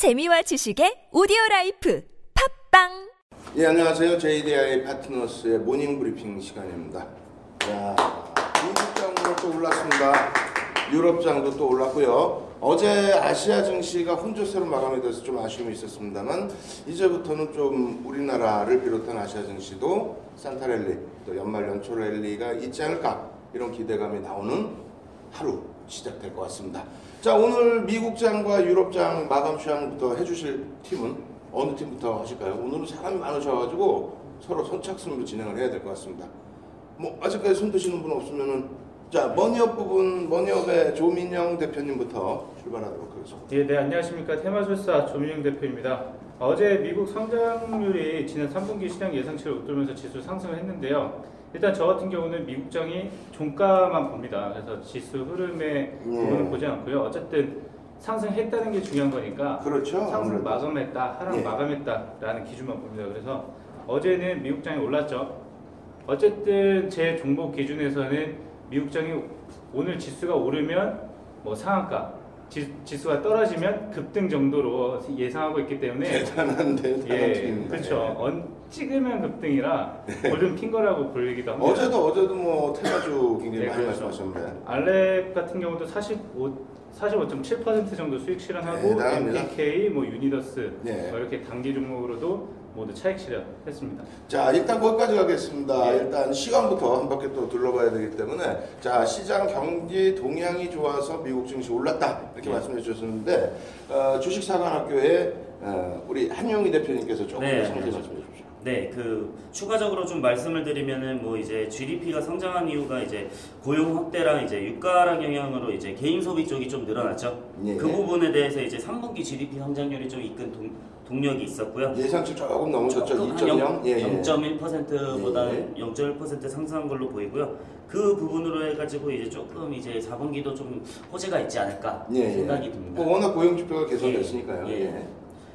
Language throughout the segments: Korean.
재미와 지식의 오디오 life 팟빵 예, 안녕하세요. JDI 파트너스의 모닝 브리핑 시간입니다. 자, 미국장으로 또 올랐습니다. 유럽장도 또 올랐고요. 어제 아시아 증시가 혼조세로 마감이 돼서 좀 아쉬움이 있었습니다만 이제부터는 좀 우리나라를 비롯한 아시아 증시도 산타랠리 또 연말 연초 랠리가 있지 않을까 이런 기대감이 나오는 하루 시작될 것 같습니다. 자 오늘 미국장과 유럽장 마감 시황부터 해주실 팀은 어느 팀부터 하실까요? 오늘은 사람이 많으셔가지고 서로 선착순으로 진행을 해야 될 것 같습니다. 뭐 아직까지 손 드시는 분 없으면은 자 머니업 부분 머니업의 조민영 대표님부터 출발하도록 하겠습니다. 예, 네, 안녕하십니까. 테마술사 조민영 대표입니다. 어제 미국 성장률이 지난 3분기 시장 예상치를 웃돌면서 지수 상승을 했는데요. 일단 저 같은 경우는 미국장이 종가만 봅니다. 그래서 지수 흐름의 부분은 보지 않고요. 어쨌든 상승했다는 게 중요한 거니까 그렇죠. 상승 아무래도. 마감했다, 하락 예. 마감했다라는 기준만 봅니다. 그래서 어제는 미국장이 올랐죠. 어쨌든 제 종목 기준에서는 미국장이 오늘 지수가 오르면 뭐 상한가, 지, 지수가 떨어지면 급등 정도로 예상하고 있기 때문에 대단한데 예. 그렇죠. 언, 찍으면 급등이라 골든 핑거라고 불리기도 합니다. 어제도 어제도 뭐 테마주 굉장히 네, 많이 그렇죠. 말씀하셨는데 알렙 같은 경우도 45 45.7% 정도 수익 실현하고 대단합니다. MPK, 뭐 유니더스 네. 뭐 이렇게 단기 종목으로도 모두 차익 실현했습니다. 자 일단 거기까지 가겠습니다. 예. 일단 시간부터 한 바퀴 또 둘러봐야 되기 때문에 자 시장 경기 동향이 좋아서 미국 증시 올랐다 이렇게 예. 말씀해 주셨는데 어, 주식사관학교의 어, 우리 한영희 대표님께서 조금 네. 말씀해 주십시오. 네, 그 추가적으로 좀 말씀을 드리면은 뭐 이제 GDP가 성장한 이유가 이제 고용 확대랑 이제 유가랑 영향으로 이제 개인 소비 쪽이 좀 늘어났죠. 예. 그 부분에 대해서 이제 3분기 GDP 성장률이 좀 이끈 동, 동력이 있었고요. 예상치 조금 한 2.0? 예, 예. 0.1%보다는 0.1% 상승한 걸로 보이고요. 그 부분으로 해가지고 이제 조금 이제 4분기도 좀 호재가 있지 않을까 예, 예. 생각이 듭니다. 뭐 워낙 고용 지표가 개선됐으니까요. 예. 예.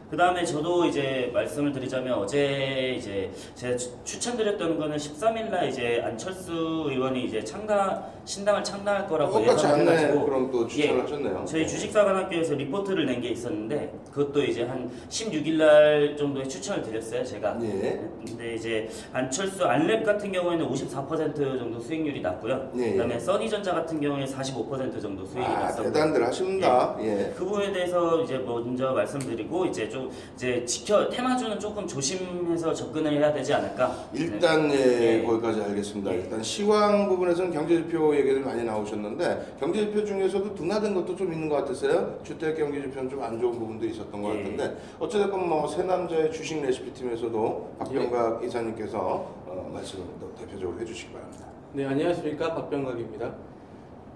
그 다음에 저도 이제 말씀을 드리자면 어제 이제 제가 추- 추천드렸던 거는 13일날 이제 안철수 의원이 이제 창당 신당을 창당할 거라고 똑같이 안내 예상해가지고 그럼 또 추천을 예, 하셨네요. 저희 예. 주식사관학교에서 리포트를 낸 게 있었는데 그것도 이제 한 16일날 정도에 추천을 드렸어요 제가. 예. 근데 이제 안철수 안랩 같은 경우에는 54% 정도 수익률이 났고요. 예, 예. 그다음에 써니전자 같은 경우에 45% 정도 수익이 아, 났었고. 대단들 하십니다. 예. 그 부분에 대해서 이제 먼저 말씀드리고 이제 좀 이제 지켜 테마주는 조금 조심해서 접근을 해야 되지 않을까. 일단 예, 예. 거기까지 알겠습니다. 예. 일단 시황 부분에서는 경제지표 얘기들 많이 나오셨는데 경제지표 중에서도 둔화된 것도 좀 있는 것 같았어요. 주택 경제지표는 좀 안 좋은 부분도 있었던 것 예. 같은데 어찌됐건 뭐 새남자의 주식 레시피 팀에서도 박병각 이사님께서 어, 말씀을 또 대표적으로 해주시기 바랍니다. 네 안녕하십니까 박병각입니다.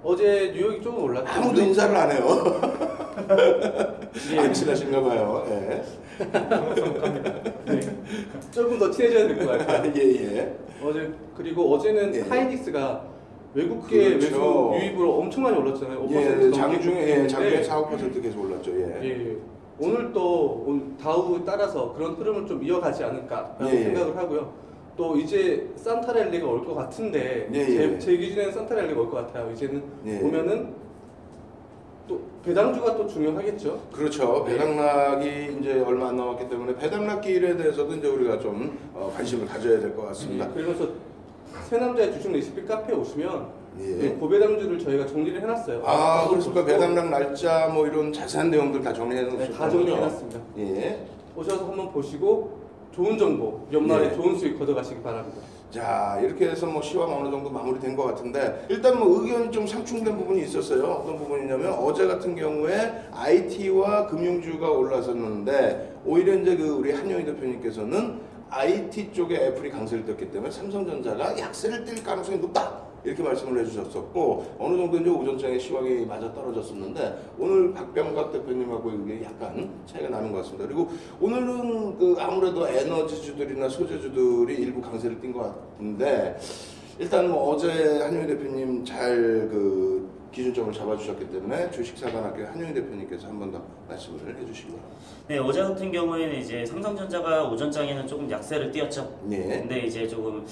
어제 뉴욕이 조금 올랐죠. 아무도 뉴욕- 인사를 안 해요. 예, 안 친하신가 봐요. 예. 네. 조금 더 친해져야 될 것 같아요. 예, 예. 어제 그리고 어제는 예. 하이닉스가 외국계 그렇죠. 매수 유입으로 엄청나게 올랐잖아요. 5% 예, 넘게 장중에 예, 장중에 네. 4, 5% 계속 올랐죠. 예. 예. 오늘 또 온- 다우 따라서 그런 흐름을 좀 이어가지 않을까라고 예, 예. 생각을 하고요. 또 이제 산타랠리가 올 것 같은데 예, 예. 제, 제 기준에는 산타랠리가 올 것 같아요. 이제는 예. 보면은 또 배당주가 또 중요하겠죠. 그렇죠. 네. 배당락이 이제 얼마 안 남았기 때문에 배당락 길에 대해서도 이제 우리가 좀 어, 관심을 가져야 될 것 같습니다. 예, 그러면서 새남자의 주식 레시피 카페에 오시면 예. 예, 고배당주를 저희가 정리를 해놨어요. 아, 그렇습니까? 배당락 날짜 뭐 이런 자세한 내용들 다 정리해 놓으셨죠? 네, 다 정리해 놨습니다. 예. 오셔서 한번 보시고 좋은 정보, 연말에 예. 좋은 수익 거둬가시기 바랍니다. 자, 이렇게 해서 뭐 시황 어느 정도 마무리된 것 같은데 일단 뭐 의견이 좀 상충된 부분이 있었어요. 어떤 부분이냐면 어제 같은 경우에 IT와 금융주가 올라섰는데 오히려 이제 그 우리 한영희 대표님께서는 IT 쪽에 애플이 강세를 떴기 때문에 삼성전자가 약세를 띨 가능성이 높다. 이렇게 말씀을 해주셨었고 어느 정도 이제 오전장에 시황이 맞아 떨어졌었는데 오늘 박병각 대표님하고 이게 약간 차이가 나는 것 같습니다. 그리고 오늘은 그 아무래도 에너지주들이나 소재주들이 일부 강세를 띈 것 같은데 일단 뭐 어제 한영희 대표님 잘그 기준점을 잡아주셨기 때문에 주식사관학교 한영희 대표님께서 한 번 더 말씀을 바랍니다. 네, 어제 같은 경우에는 이제 삼성전자가 오전장에는 조금 약세를 띄었죠. 네. 근데 이제 조금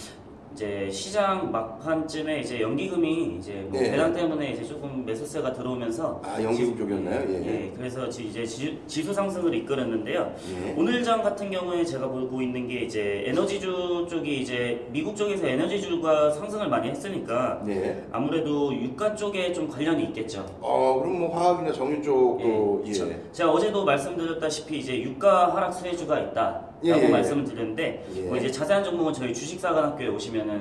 이제 시장 막판쯤에 이제 연기금이 이제 뭐 예. 배당 때문에 이제 조금 매수세가 들어오면서 아, 연기금 지- 쪽이었나요? 예. 예, 그래서 지- 이제 지, 지수 상승을 이끌었는데요. 예. 오늘장 같은 경우에 제가 보고 있는 게 이제 에너지주 쪽이 이제 미국 쪽에서 에너지주가 상승을 많이 했으니까 예. 아무래도 유가 쪽에 좀 관련이 있겠죠. 어, 그럼 뭐 화학이나 정유 쪽도 예. 저- 제가 어제도 말씀드렸다시피 이제 유가 하락 수혜주가 있다라고 예, 예, 예. 말씀을 드렸는데 예. 뭐 이제 자세한 정보는 저희 주식사관학교에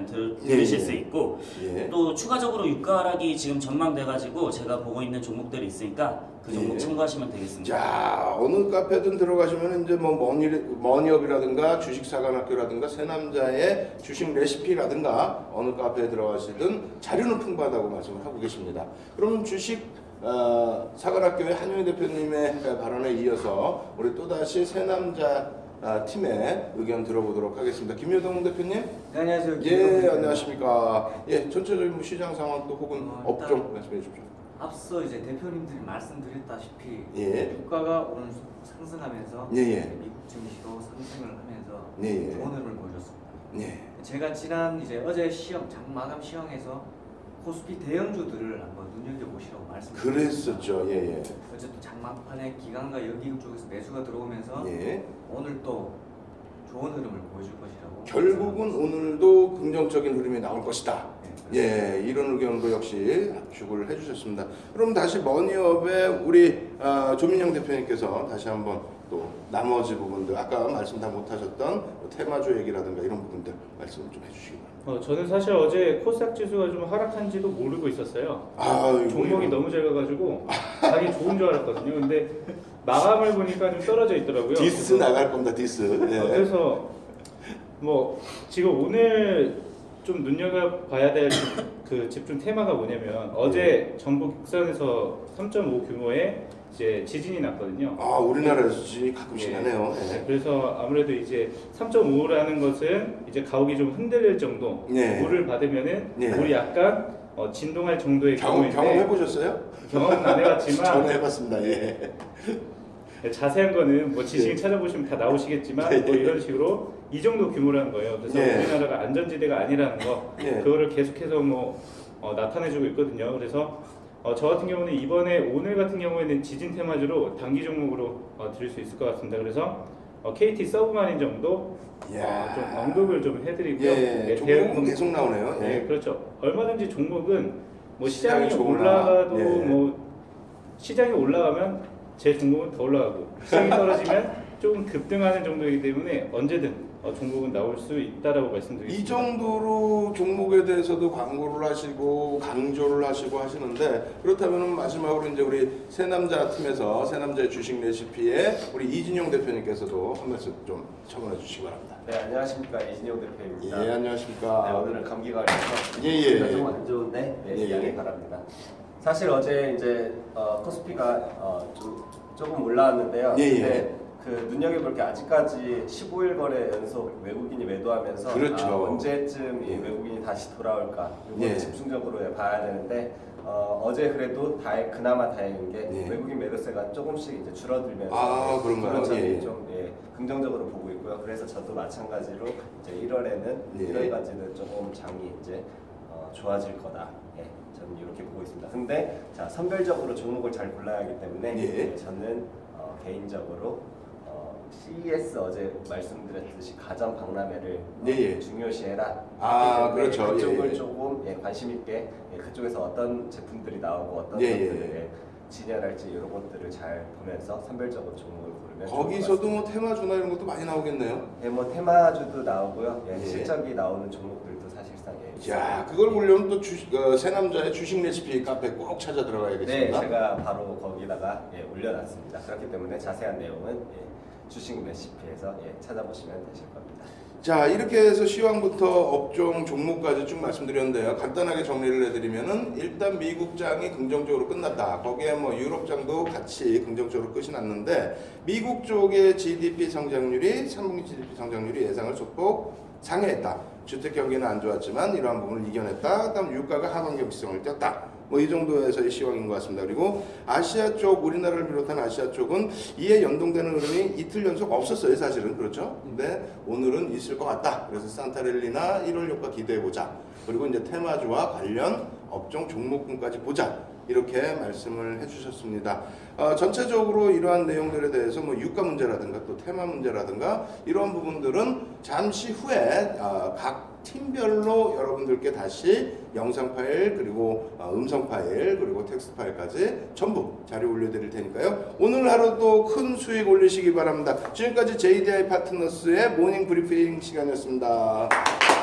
들, 들으실 예, 예. 수 있고 예. 또 추가적으로 유가 하락이 지금 전망돼가지고 제가 보고 있는 종목들이 있으니까 그 종목 예. 참고하시면 되겠습니다. 자, 어느 카페든 들어가시면 이제 뭐 머니, 머니업이라든가 주식사관학교라든가 새남자의 주식 레시피라든가 어느 카페에 들어가시든 자료는 풍부하다고 말씀을 하고 계십니다. 그러면 주식 어, 사관학교의 한용희 대표님의 발언에 이어서 우리 또다시 새남자 아, 팀의 의견 들어보도록 하겠습니다. 김효동 대표님. 네, 안녕하세요. 예, 김동훈입니다. 안녕하십니까. 예, 전체적인 뭐 시장 상황 또 혹은 어, 업종 말씀해 주십시오. 앞서 이제 대표님들이 말씀드렸다시피 예. 유가가 오늘 상승하면서 예, 예. 미국 증시도 상승을 하면서 예, 예. 좋은 흐름을 보여줬습니다. 예. 제가 지난 이제 어제 시험 장 마감 시황에서 코스피 대형주들을 한번 눈여겨 보시라고 말씀드렸습니다. 그랬었죠. 예, 예. 또 장막판에 기관과 연기금 쪽에서 매수가 들어오면서 예. 오늘 또 좋은 흐름을 보여줄 것이라고. 결국은 오늘도 긍정적인 흐름이 나올 것이다. 네, 예, 이런 의견도 역시 압축을 해주셨습니다. 그럼 다시 머니업의 우리 아, 조민영 대표님께서 다시 한번 또 나머지 부분들 아까 말씀 다 못하셨던 뭐 테마주 얘기라든가 이런 부분들 말씀을 좀 해주시기 바랍니다. 어, 저는 사실 어제 코스닥 지수가 좀 하락한지도 모르고 있었어요. 아, 종목이 너무 잘 가가지고 가기 좋은 줄 알았거든요. 근데 마감을 보니까 좀 떨어져 있더라고요. 디스 나갈 겁니다. 디스. 어, 예. 그래서 뭐 지금 오늘 좀 눈여겨 봐야 될 그 집중 테마가 뭐냐면 어제 전북 익산에서 3.5 규모의 이제 지진이 났거든요. 아, 우리나라에서 지진이 가끔씩 예. 나네요. 네, 예. 그래서 아무래도 이제 3.5라는 것은 이제 가옥이 좀 흔들릴 정도 네. 물을 받으면은 네. 물이 약간 어, 진동할 정도의 경험 규모인데 경험해 보셨어요? 경험은 안 해봤지만 해봤습니다. 예. 자세한 거는 뭐 지식 네. 찾아보시면 다 나오시겠지만 네. 뭐 이런 식으로 이 정도 규모라는 거예요. 그래서 네. 우리나라가 안전지대가 아니라는 거 네. 그거를 계속해서 뭐 어, 나타내주고 있거든요. 그래서 어, 저 같은 경우는 이번에 오늘 같은 경우에는 지진 테마주로 단기 종목으로 어, 드릴 수 있을 것 같습니다. 그래서 어, KT 서브마린 정도. 어, 좀 언급을 좀 해드리고요. 예, 네, 종목은 대응- 계속 나오네요. 네, 예. 그렇죠. 얼마든지 종목은 뭐 시장이 시장이 올라가도 예. 뭐 시장이 올라가면 제 종목은 더 올라가고 시장이 떨어지면 조금 급등하는 정도이기 때문에 언제든 어, 종목은 나올 수 있다라고 이 말씀드리겠습니다. 정도로 종목에 대해서도 광고를 하시고 강조를 하시고 하시는데 그렇다면 마지막으로 이제 우리 새남자 팀에서 새남자의 주식 레시피에 우리 이진용 대표님께서도 한 말씀 좀 첨언해 주시기 바랍니다. 네 안녕하십니까 이진용 대표입니다. 예 안녕하십니까. 네, 오늘은 감기가 걸려서 예, 예, 예. 좀안 좋은데 네, 예, 예. 이해하기 바랍니다. 사실 어제 이제 어, 코스피가 어, 좀 조금 올라왔는데요. 예, 예. 그 눈여겨볼 게 아직까지 15일 거래 연속 외국인이 매도하면서 그렇죠. 아, 언제쯤 이 외국인이 다시 돌아올까 이걸 예. 집중적으로 봐야 되는데 어, 어제 그래도 다행, 그나마 다행인 게 예. 외국인 매도세가 조금씩 이제 줄어들면서 아, 그런가요? 그런 점이 예. 좀 예, 긍정적으로 보고 있고요. 그래서 저도 마찬가지로 이제 1월에는 예. 1월까지는 조금 장이 이제 어, 좋아질 거다. 예, 저는 이렇게 보고 있습니다. 근데 자 선별적으로 종목을 잘 골라야 하기 때문에 예. 예, 저는 어, 개인적으로 어, CES 어제 말씀드렸듯이 가전 박람회를 예, 예. 어, 중요시해라. 아, 때문에 그렇죠. 그쪽을 예, 예. 조금 예, 관심 있게 예, 그쪽에서 어떤 제품들이 나오고 어떤 예, 예, 것들을 예. 예, 진열할지 이런 것들을 잘 보면서 선별적으로 종목을 고르면 좋을 것 거기서도 뭐 같습니다. 테마주나 이런 것도 많이 나오겠네요. 예, 뭐 테마주도 나오고요. 예, 예. 실적이 나오는 종목들도 사실상 예, 야, 있습니다. 그걸 보려면 또 주식, 어, 새남자의 주식 레시피 카페 꼭 찾아 네, 들어가야겠습니다. 제가 바로 거기다가 예, 올려놨습니다. 그렇기 때문에 자세한 내용은 예, 주식 레시피에서 예, 찾아보시면 되실 겁니다. 자 이렇게 해서 시황부터 업종 종목까지 쭉 말씀드렸는데요. 간단하게 정리를 해드리면은 일단 미국장이 긍정적으로 끝났다. 거기에 뭐 유럽장도 같이 긍정적으로 끝이 났는데 미국 쪽의 GDP 성장률이 3분기 GDP 성장률이 예상을 소폭 상회했다. 주택 경기는 안 좋았지만 이러한 부분을 이겨냈다. 그다음 유가가 하반 경직성을 띄었다. 뭐 이 정도에서의 시황인 것 같습니다. 그리고 아시아 쪽 우리나라를 비롯한 아시아 쪽은 이에 연동되는 흐름이 이틀 연속 없었어요, 사실은 그렇죠. 근데 오늘은 있을 것 같다. 그래서 산타랠리나 1월 효과 기대해 보자. 그리고 이제 테마주와 관련 업종 종목군까지 보자. 이렇게 말씀을 해주셨습니다. 어, 전체적으로 이러한 내용들에 대해서 뭐 유가 문제라든가 또 테마 문제라든가 이러한 부분들은 잠시 후에 어, 각 팀별로 여러분들께 다시 영상 파일 그리고 어, 음성 파일 그리고 텍스트 파일까지 전부 자료 올려드릴 테니까요. 오늘 하루도 큰 수익 올리시기 바랍니다. 지금까지 JDI 파트너스의 모닝 브리핑 시간이었습니다.